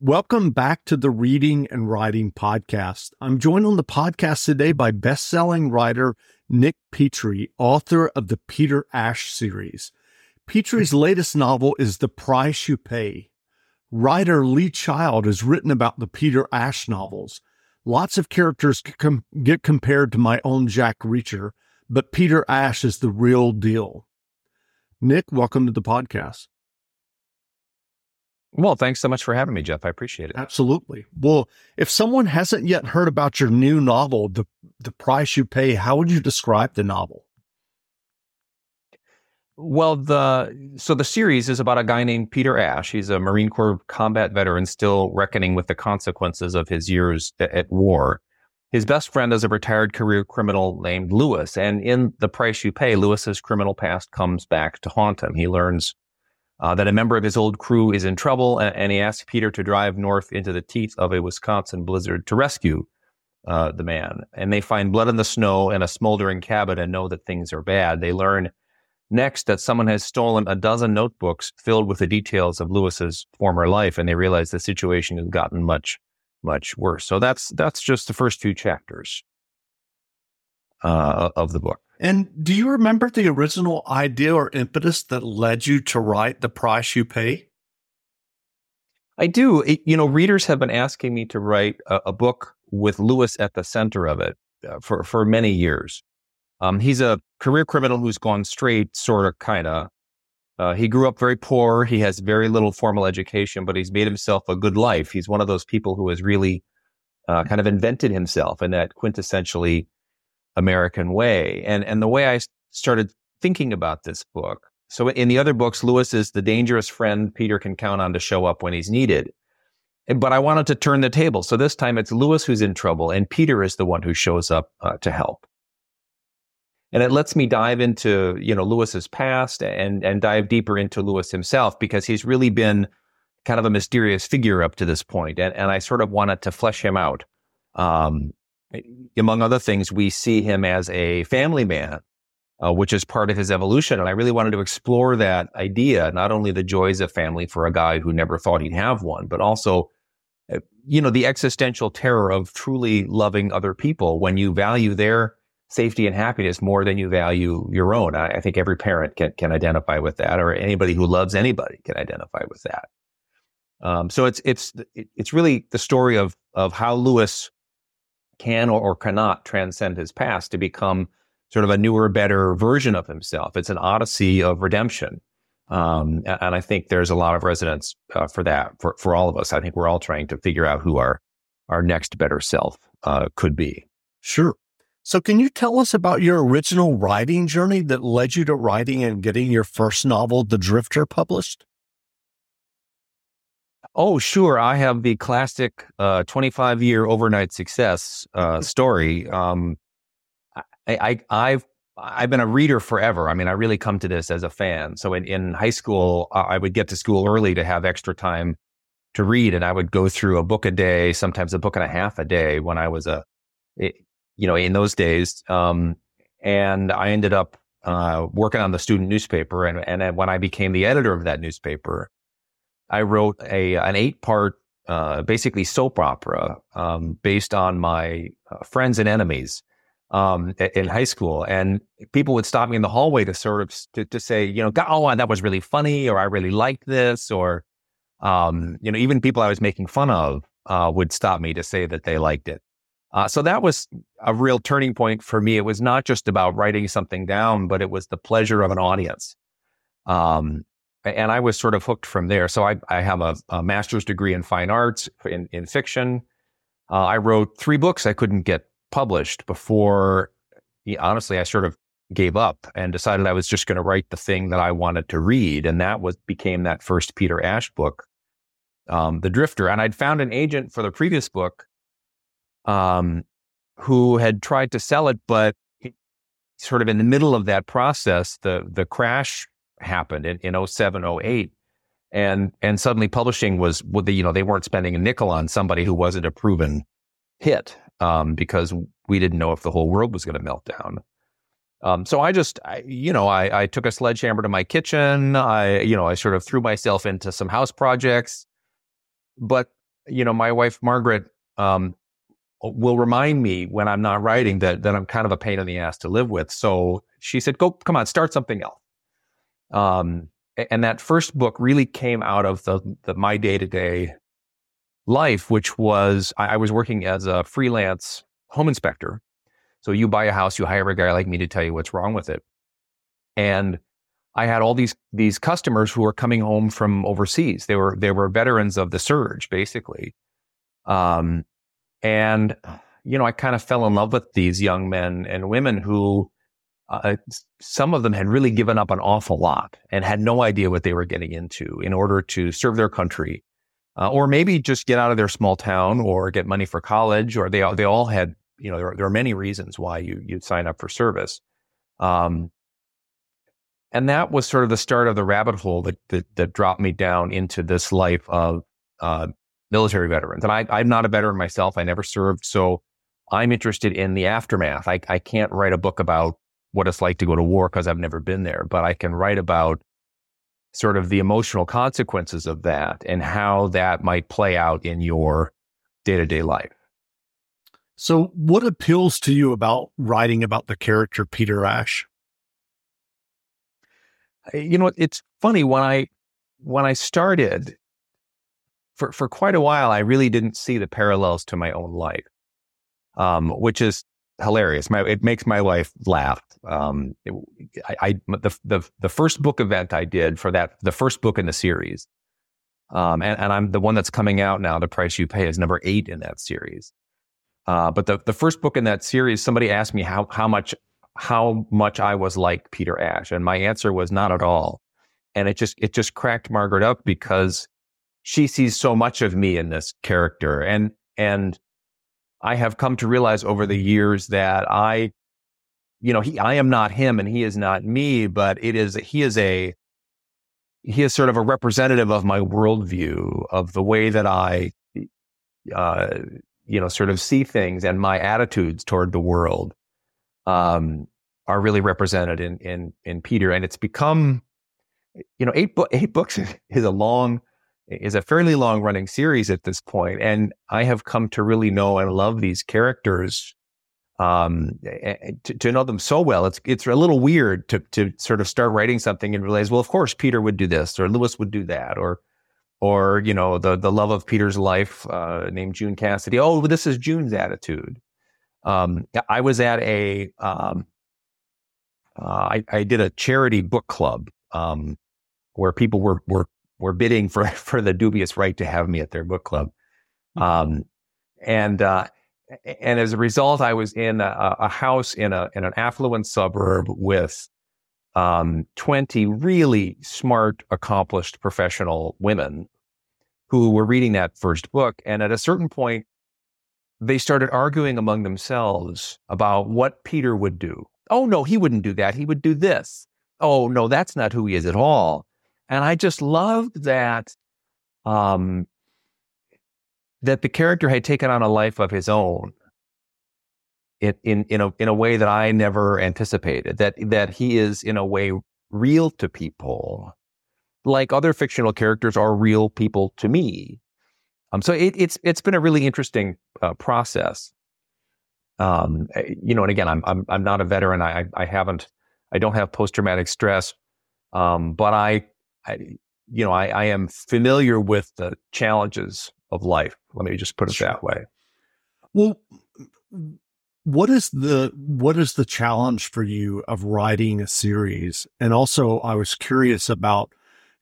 Welcome back to the Reading and Writing Podcast. I'm joined on the podcast today by best-selling writer Nick Petrie, author of the Peter Ash series. Petrie's latest novel is The Price You Pay. Writer Lee Child has written about the Peter Ash novels. Lots of characters com- get compared to my own Jack Reacher, but Peter Ash is the real deal. Nick, welcome to the podcast. Well, thanks so much for having me, Jeff. I appreciate it. Absolutely. Well, if someone hasn't yet heard about your new novel, The The Price You Pay, how would you describe the novel? Well, the so the series is about a guy named Peter Ash. He's a Marine Corps combat veteran still reckoning with the consequences of his years at war. His best friend is a retired career criminal named Lewis, and in The Price You Pay, Lewis's criminal past comes back to haunt him. He learns uh, that a member of his old crew is in trouble, and, and, he asks Peter to drive north into the teeth of a Wisconsin blizzard to rescue uh, the man. And they find blood in the snow and a smoldering cabin and know that things are bad. They learn next that someone has stolen a dozen notebooks filled with the details of Lewis's former life, and they realize the situation has gotten much, much worse. So that's that's just the first two chapters uh, of the book. And do you remember the original idea or impetus that led you to write The Price You Pay? I do. It, you know, readers have been asking me to write a, a book with Lewis at the center of it uh, for, for many years. Um, he's a career criminal who's gone straight, sort of, kind of. Uh, he grew up very poor. He has very little formal education, but he's made himself a good life. He's one of those people who has really uh, kind of invented himself in that quintessentially American way. And, and the way I started thinking about this book. So in the other books, Lewis is the dangerous friend Peter can count on to show up when he's needed. But I wanted to turn the table. So this time it's Lewis who's in trouble and Peter is the one who shows up uh, to help. And it lets me dive into, you know, Lewis's past and, and dive deeper into Lewis himself because he's really been kind of a mysterious figure up to this point. And, and I sort of wanted to flesh him out. Um, among other things, we see him as a family man, uh, which is part of his evolution. And I really wanted to explore that idea, not only the joys of family for a guy who never thought he'd have one, but also, uh, you know, the existential terror of truly loving other people when you value their safety and happiness more than you value your own. I, I think every parent can, can identify with that, or anybody who loves anybody can identify with that. Um, so it's it's it's really the story of of how Lewis can or, or cannot transcend his past to become sort of a newer, better version of himself. It's an odyssey of redemption. Um, and I think there's a lot of resonance uh, for that for, for all of us. I think we're all trying to figure out who our, our next better self uh, could be. Sure. So, can you tell us about your original writing journey that led you to writing and getting your first novel, The Drifter, published? Oh, sure. I have the classic uh, 25 year overnight success uh, story. Um, I, I, have I've been a reader forever. I mean, I really come to this as a fan. So in, in high school, I would get to school early to have extra time to read, and I would go through a book a day, sometimes a book and a half a day when I was a, you know, in those days. Um, and I ended up uh, working on the student newspaper, and and when I became the editor of that newspaper, I wrote a an eight part, uh, basically soap opera um, based on my uh, friends and enemies um, in high school, and people would stop me in the hallway to sort of to, to say, you know, oh, that was really funny, or I really liked this, or um, you know, even people I was making fun of uh, would stop me to say that they liked it. Uh, so that was a real turning point for me. It was not just about writing something down, but it was the pleasure of an audience. Um, and I was sort of hooked from there. So I, I have a, a, master's degree in fine arts in, in fiction. Uh, I wrote three books I couldn't get published before. Honestly, I sort of gave up and decided I was just going to write the thing that I wanted to read, and that was became that first Peter Ash book, um, The Drifter. And I'd found an agent for the previous book, um, who had tried to sell it, but sort of in the middle of that process, the the crash happened in, in 07, 08. And, and suddenly publishing was, you know, they weren't spending a nickel on somebody who wasn't a proven hit um, because we didn't know if the whole world was going to melt down. Um, so I just, I, you know, I, I took a sledgehammer to my kitchen. I, you know, I sort of threw myself into some house projects, but you know, my wife Margaret um, will remind me when I'm not writing that that I'm kind of a pain in the ass to live with. So she said, "Go, come on, start something else." Um, and that first book really came out of the, the my day to day life, which was I, I, was working as a freelance home inspector. So you buy a house, you hire a guy like me to tell you what's wrong with it, and I had all these these customers who were coming home from overseas. They were they were veterans of the surge, basically. Um, and you know, I kind of fell in love with these young men and women who uh, some of them had really given up an awful lot and had no idea what they were getting into in order to serve their country, uh, or maybe just get out of their small town or get money for college, or they they all had you know there, there are many reasons why you you'd sign up for service. Um, and that was sort of the start of the rabbit hole that that, that dropped me down into this life of uh, military veterans. And I, I'm not a veteran myself; I never served, so I'm interested in the aftermath. I, I can't write a book about what it's like to go to war because I've never been there, but I can write about sort of the emotional consequences of that and how that might play out in your day to day life. So, what appeals to you about writing about the character Peter Ash? You know, it's funny when I when I started for for quite a while, I really didn't see the parallels to my own life, um, which is hilarious. My, it makes my life laugh. Um, it, I, I, the, the, the first book event I did for that, the first book in the series, um, and, and I'm the one that's coming out now. The price you pay is number eight in that series. Uh, but the, the first book in that series, somebody asked me how, how much, how much I was like Peter Ash. And my answer was not at all. And it just, it just cracked Margaret up because she sees so much of me in this character. And, and I have come to realize over the years that I, you know, he, I am not him and he is not me, but it is, he is a, he is sort of a representative of my worldview, of the way that I, uh, you know, sort of see things and my attitudes toward the world, um, are really represented in, in, in Peter. And it's become, you know, eight, bo- eight books is a long, is a fairly long running series at this point, and I have come to really know and love these characters. Um, to, to know them so well, it's it's a little weird to to sort of start writing something and realize, well, of course, Peter would do this, or Lewis would do that, or or you know the the love of Peter's life uh, named June Cassidy. Oh, this is June's attitude. Um, I was at a um, uh, I, I, did a charity book club um, where people were were were bidding for for the dubious right to have me at their book club. Hmm. Um, and uh, and as a result, I was in a, a, house in a in an affluent suburb with um, twenty really smart, accomplished, professional women who were reading that first book. And at a certain point, they started arguing among themselves about what Peter would do. Oh no, he wouldn't do that. He would do this. Oh no, that's not who he is at all. And I just loved that um, that the character had taken on a life of his own in, in, in, a, in a way that I never anticipated, that, that he is in a way real to people, like other fictional characters are real people to me. Um, so it, it's, it's been a really interesting uh, process. Um, eh, you know, and again, I'm, I'm, I'm not a veteran. I, I haven't, I don't have post traumatic stress. Um, but I I, you know, I, I am familiar with the challenges of life. Let me just put it that way. Well, what is the what is the challenge for you of writing a series? And also, I was curious about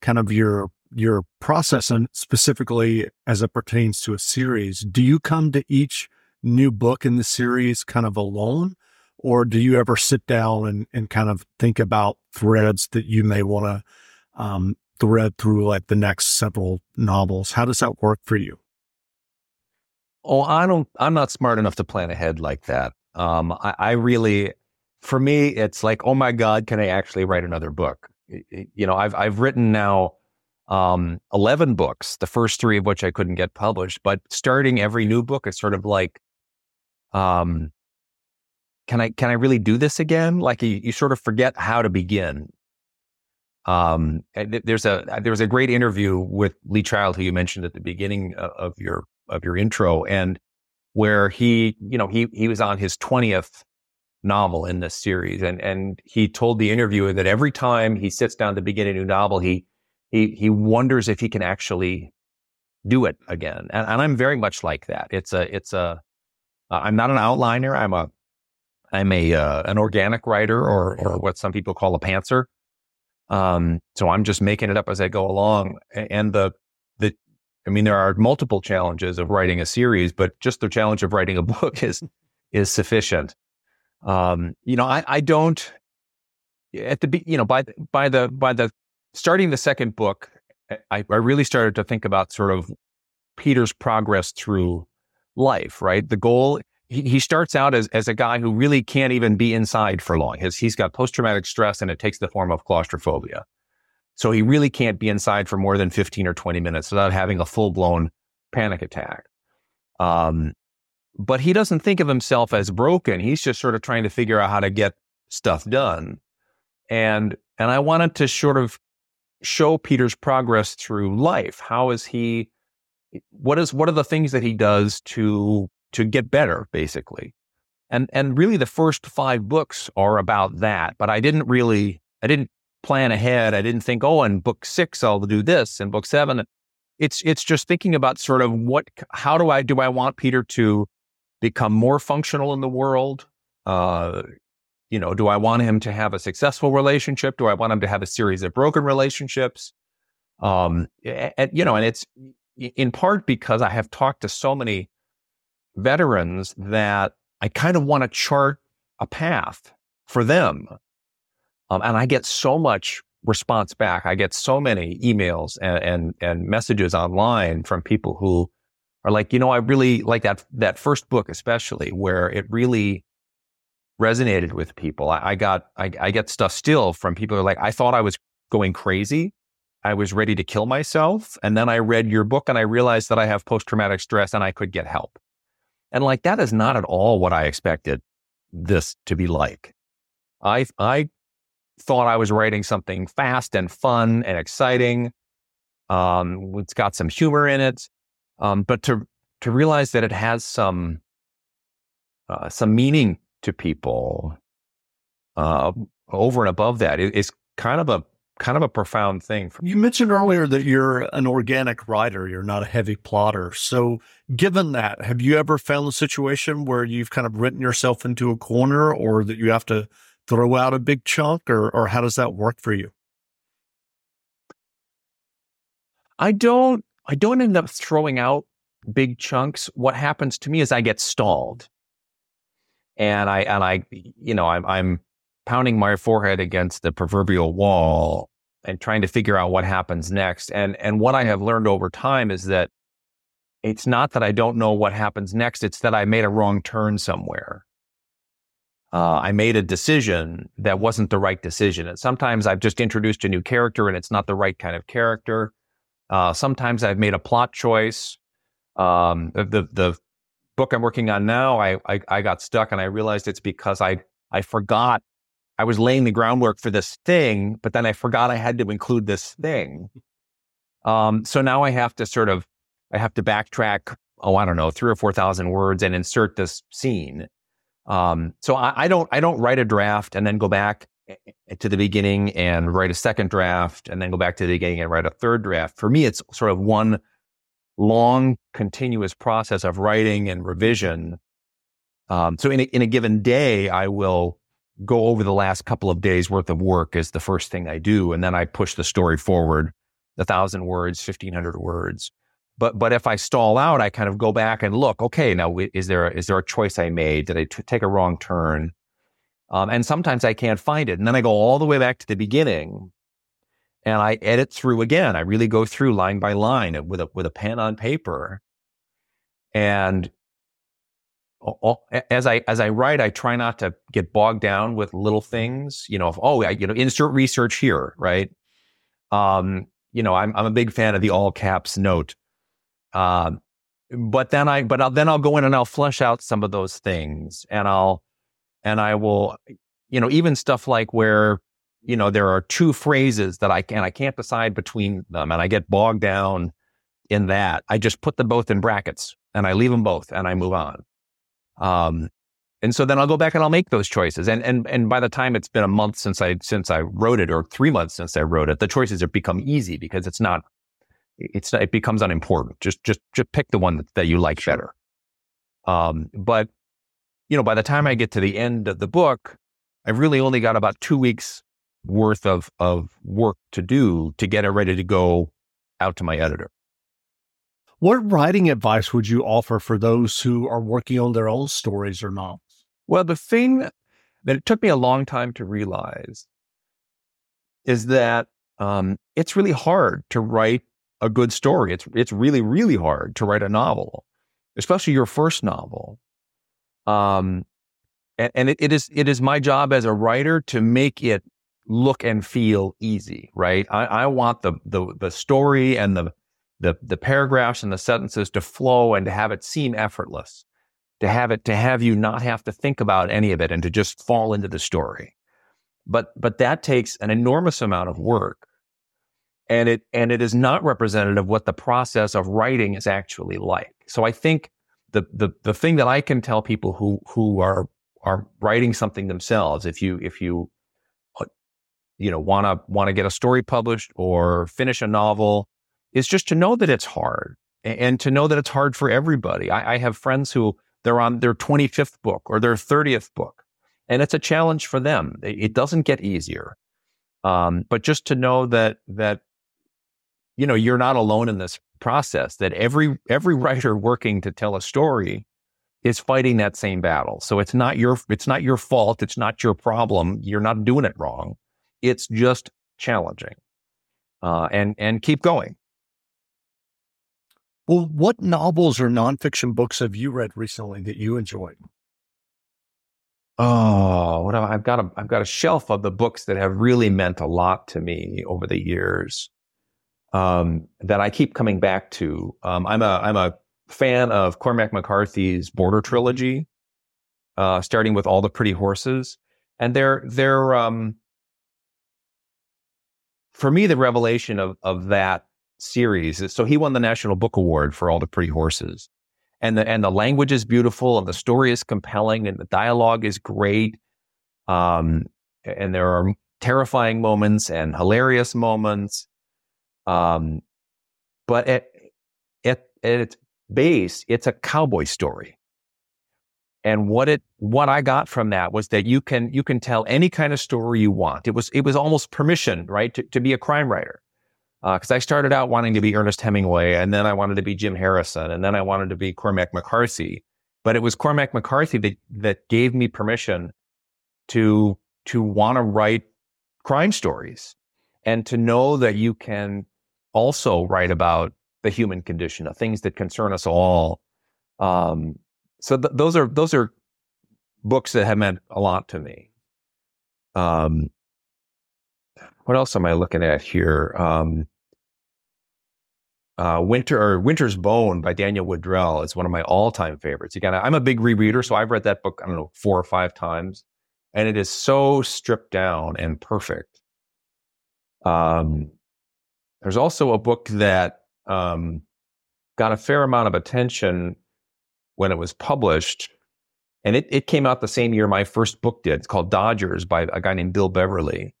kind of your your process and specifically as it pertains to a series. Do you come to each new book in the series kind of alone? Or do you ever sit down and, and kind of think about threads that you may want to um, thread through like the next several novels. How does that work for you? Oh, I don't, I'm not smart enough to plan ahead like that. Um, I, I really, for me, it's like, oh my God, can I actually write another book? You know, I've, I've written now, um, 11 books, the first three of which I couldn't get published, but starting every new book is sort of like, um, can I, can I really do this again? Like you, you sort of forget how to begin. Um, there's a there was a great interview with Lee Child who you mentioned at the beginning of your of your intro, and where he, you know, he he was on his twentieth novel in this series, and and he told the interviewer that every time he sits down to begin a new novel, he he he wonders if he can actually do it again, and, and I'm very much like that. It's a it's a I'm not an outliner. I'm a I'm a uh, an organic writer, or or what some people call a pantser. Um, so I'm just making it up as I go along. And the the I mean, there are multiple challenges of writing a series, but just the challenge of writing a book is is sufficient. Um, you know, I, I don't at the you know by by the by the starting the second book, I, I really started to think about sort of Peter's progress through life. Right, the goal he, he starts out as, as a guy who really can't even be inside for long. His, he's got post traumatic stress and it takes the form of claustrophobia. So he really can't be inside for more than 15 or 20 minutes without having a full blown panic attack. Um, but he doesn't think of himself as broken. He's just sort of trying to figure out how to get stuff done. And, and I wanted to sort of show Peter's progress through life. How is he, what is, what are the things that he does to to get better, basically. And and really the first five books are about that. But I didn't really I didn't plan ahead. I didn't think, oh, in book six I'll do this, and book seven. It's it's just thinking about sort of what how do I do I want Peter to become more functional in the world? Uh, you know, do I want him to have a successful relationship? Do I want him to have a series of broken relationships? Um, and, you know, and it's in part because I have talked to so many veterans that I kind of want to chart a path for them. Um, and I get so much response back. I get so many emails and, and, and messages online from people who are like, you know, I really like that, that first book, especially where it really resonated with people. I, I got, I, I get stuff still from people who are like, I thought I was going crazy. I was ready to kill myself. And then I read your book and I realized that I have post traumatic stress and I could get help. And like, that is not at all what I expected this to be like. I, I thought I was writing something fast and fun and exciting. Um, it's got some humor in it. Um, but to, to realize that it has some, uh, some meaning to people, uh, over and above that is kind of a kind of a profound thing. You mentioned earlier that you're an organic writer, you're not a heavy plotter. So, given that, have you ever found a situation where you've kind of written yourself into a corner or that you have to throw out a big chunk, or, or how does that work for you? I don't I don't end up throwing out big chunks. What happens to me is I get stalled. And I and I you know, I'm I'm pounding my forehead against the proverbial wall and trying to figure out what happens next. And and what I have learned over time is that it's not that I don't know what happens next, it's that I made a wrong turn somewhere. Uh, I made a decision that wasn't the right decision. And sometimes I've just introduced a new character and it's not the right kind of character. Uh, sometimes I've made a plot choice. Um, the the book I'm working on now, I, I I got stuck and I realized it's because I I forgot I was laying the groundwork for this thing, but then I forgot I had to include this thing. Um, so now I have to sort of, I have to backtrack, oh, I don't know, three or 4,000 words and insert this scene. Um, so I, I, don't, I don't write a draft and then go back eh, eh, to the beginning and write a second draft and then go back to the beginning and write a third draft. For me, it's sort of one long, continuous process of writing and revision. Um, so in a, in a given day, I will go over the last couple of days worth of work is the first thing I do. And then I push the story forward a thousand words, 1500 words. But, but if I stall out, I kind of go back and look, okay, now is there, is there a choice I made? Did I t- take a wrong turn? Um, and sometimes I can't find it. And then I go all the way back to the beginning and I edit through again. I really go through line by line with a, with a pen on paper. And as I as I write, I try not to get bogged down with little things. You know, if, oh, I, you know, insert research here, right? Um, you know, I'm I'm a big fan of the all caps note. Um, but then I but I'll, then I'll go in and I'll flesh out some of those things, and I'll and I will, you know, even stuff like where you know there are two phrases that I can I can't decide between them, and I get bogged down in that, I just put them both in brackets and I leave them both and I move on. Um, and so then I'll go back and I'll make those choices. And and and by the time it's been a month since I since I wrote it, or three months since I wrote it, the choices have become easy because it's not it's not, it becomes unimportant. Just just just pick the one that, that you like better. Um, but you know, by the time I get to the end of the book, I've really only got about two weeks worth of of work to do to get it ready to go out to my editor. What writing advice would you offer for those who are working on their own stories or novels? Well, the thing that it took me a long time to realize is that um, it's really hard to write a good story. It's it's really really hard to write a novel, especially your first novel. Um, and, and it, it is it is my job as a writer to make it look and feel easy, right? I, I want the the the story and the the the paragraphs and the sentences to flow and to have it seem effortless to have it to have you not have to think about any of it and to just fall into the story. But but that takes an enormous amount of work. And it and it is not representative of what the process of writing is actually like. So i think the the the thing that i can tell people who who are are writing something themselves if you if you uh, you know want to want to get a story published or finish a novel is just to know that it's hard and to know that it's hard for everybody i, I have friends who they're on their 25th book or their 30th book. And it's a challenge for them. It doesn't get easier. Um, but just to know that, that, you know, you're not alone in this process, that every, every writer working to tell a story is fighting that same battle. So it's not your, it's not your fault. It's not your problem. You're not doing it wrong. It's just challenging. Uh, and, and keep going. Well, what novels or nonfiction books have you read recently that you enjoyed? Oh, what have, I've got a I've got a shelf of the books that have really meant a lot to me over the years. Um, that I keep coming back to. Um, I'm a I'm a fan of Cormac McCarthy's Border trilogy, uh, starting with All the Pretty Horses, and they're they're um, for me the revelation of of that series. So he won the National Book Award for All the Pretty Horses. And the and the language is beautiful and the story is compelling and the dialogue is great. Um, and there are terrifying moments and hilarious moments. Um, but at, at, at its base, it's a cowboy story. And what it what I got from that was that you can you can tell any kind of story you want. It was it was almost permission, right, to, to be a crime writer because uh, I started out wanting to be Ernest Hemingway, and then I wanted to be Jim Harrison, and then I wanted to be Cormac McCarthy. But it was Cormac McCarthy that that gave me permission to to want to write crime stories and to know that you can also write about the human condition, the things that concern us all. Um, so th- those are those are books that have meant a lot to me. Um, what else am I looking at here? Um, uh, Winter or Winter's Bone by Daniel Woodrell is one of my all-time favorites. Again, I'm a big rereader, so I've read that book I don't know four or five times, and it is so stripped down and perfect. Um, there's also a book that um, got a fair amount of attention when it was published, and it, it came out the same year my first book did. It's called Dodgers by a guy named Bill Beverly.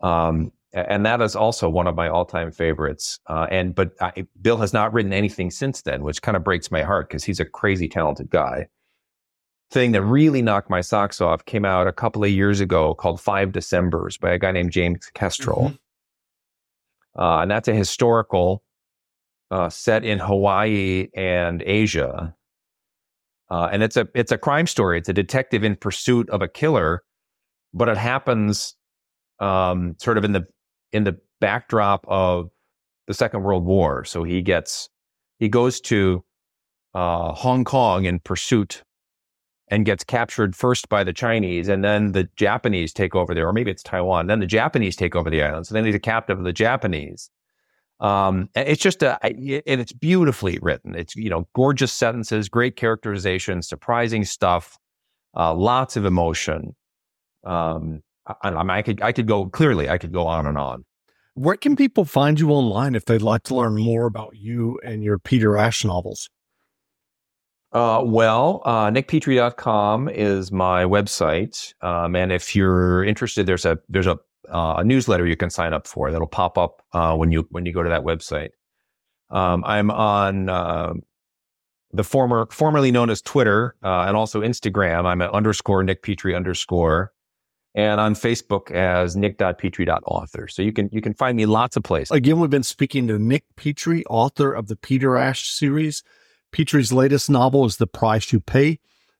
Um, and that is also one of my all-time favorites. Uh, and but I, Bill has not written anything since then, which kind of breaks my heart because he's a crazy talented guy. Thing that really knocked my socks off came out a couple of years ago called Five Decembers by a guy named James Kestrel, mm-hmm. uh, and that's a historical uh, set in Hawaii and Asia. Uh, and it's a it's a crime story. It's a detective in pursuit of a killer, but it happens um, sort of in the in the backdrop of the Second World War. So he gets he goes to uh, Hong Kong in pursuit and gets captured first by the Chinese, and then the Japanese take over there, or maybe it's Taiwan. Then the Japanese take over the island, so then he's a captive of the Japanese. Um, it's just a, and it's beautifully written. It's you know gorgeous sentences, great characterization, surprising stuff, uh, lots of emotion. Um, I, I, mean, I could I could go clearly I could go on and on. Where can people find you online if they'd like to learn more about you and your Peter Ash novels? Uh, well, uh, nickpetrie.com is my website. Um, and if you're interested, there's a, there's a, uh, a newsletter you can sign up for that'll pop up, uh, when you, when you go to that website. Um, I'm on, uh, the former, formerly known as Twitter, uh, and also Instagram. I'm at underscore Nick Petrie underscore and on Facebook as nick.petrie.author. So you can you can find me lots of places. Again, we've been speaking to Nick Petrie, author of the Peter Ash series. Petrie's latest novel is The Price You Pay.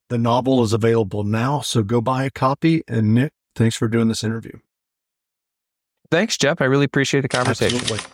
The novel is available now, so go buy a copy. And Nick, thanks for doing this interview. Thanks, Jeff. I really appreciate the conversation. Absolutely.